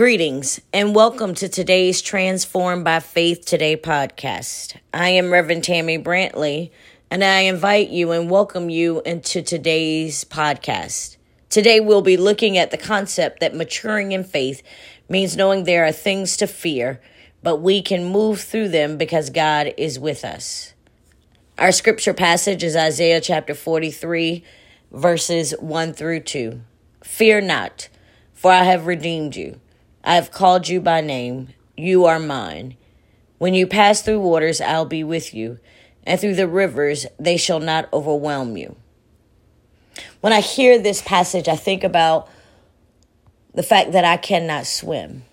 Greetings and welcome to today's Transformed by Faith Today podcast. I am Reverend Tammi Brantley and I invite you and welcome you into today's podcast. Today we'll be looking at the concept that maturing in faith means knowing there are things to fear, but we can move through them because God is with us. Our scripture passage is Isaiah chapter 43, verses 1 through 2. Fear not, for I have redeemed you. I have called you by name. You are mine. When you pass through waters, I'll be with you, and through the rivers, they shall not overwhelm you. When I hear this passage, I think about the fact that I cannot swim.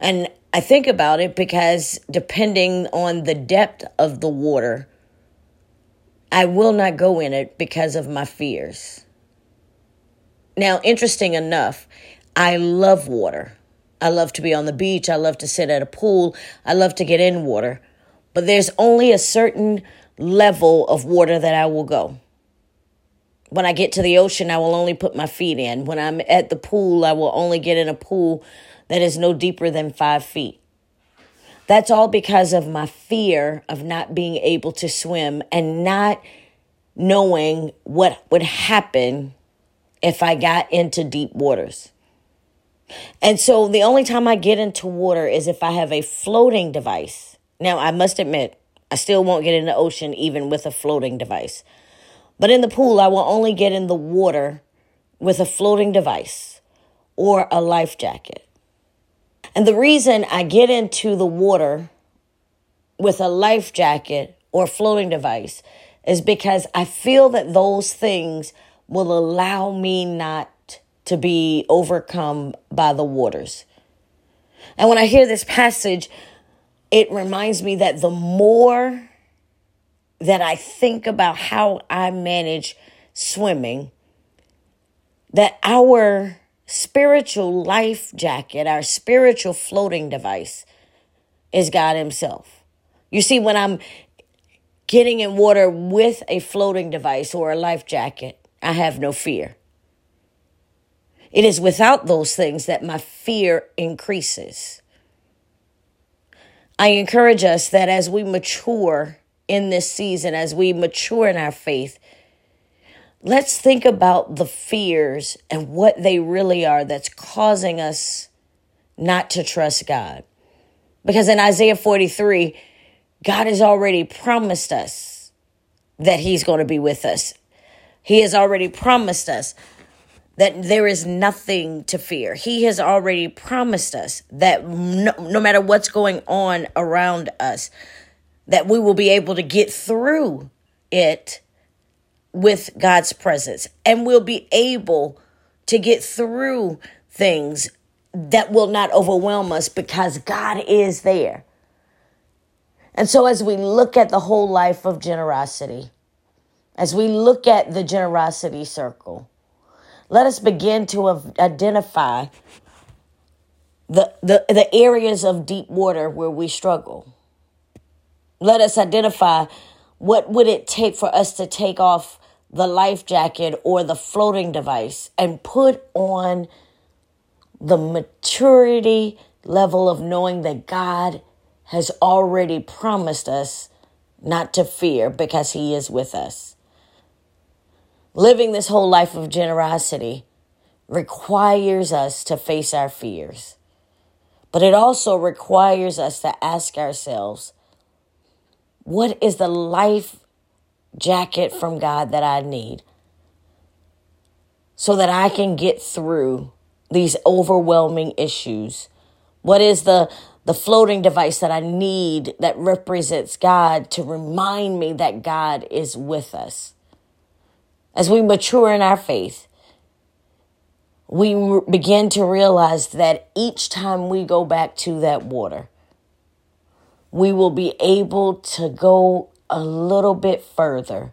And I think about it because depending on the depth of the water, I will not go in it because of my fears. Now, interesting enough, I love water. I love to be on the beach. I love to sit at a pool. I love to get in water. But there's only a certain level of water that I will go. When I get to the ocean, I will only put my feet in. When I'm at the pool, I will only get in a pool that is no deeper than five feet. That's all because of my fear of not being able to swim and not knowing what would happen if I got into deep waters. And so the only time I get into water is if I have a floating device. Now, I must admit, I still won't get in the ocean even with a floating device. But in the pool, I will only get in the water with a floating device or a life jacket. And the reason I get into the water with a life jacket or floating device is because I feel that those things will allow me not to be overcome by the waters. And when I hear this passage, it reminds me that the more that I think about how I manage swimming, that our spiritual life jacket, our spiritual floating device, is God Himself. You see, when I'm getting in water with a floating device or a life jacket, I have no fear. It is without those things that my fear increases. I encourage us that as we mature in this season, as we mature in our faith, let's think about the fears and what they really are that's causing us not to trust God. Because in Isaiah 43, God has already promised us that He's going to be with us. He has already promised us that there is nothing to fear. He has already promised us that no, no, matter what's going on around us, that we will be able to get through it with God's presence. And we'll be able to get through things that will not overwhelm us because God is there. And so, as we look at the whole life of generosity, as we look at the generosity circle, let us begin to identify the, the, the areas of deep water where we struggle. Let us identify what would it take for us to take off the life jacket or the floating device and put on the maturity level of knowing that God has already promised us not to fear because he is with us. Living this whole life of generosity requires us to face our fears, but it also requires us to ask ourselves what is the life jacket from God that I need so that I can get through these overwhelming issues? What is the the floating device that I need that represents God to remind me that God is with us? As we mature in our faith, we begin to realize that each time we go back to that water, we will be able to go a little bit further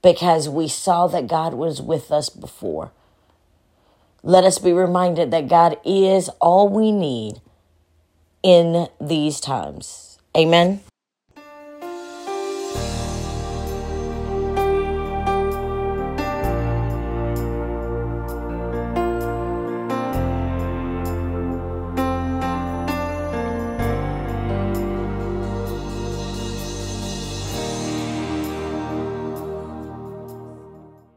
because we saw that God was with us before. Let us be reminded that God is all we need in these times. Amen.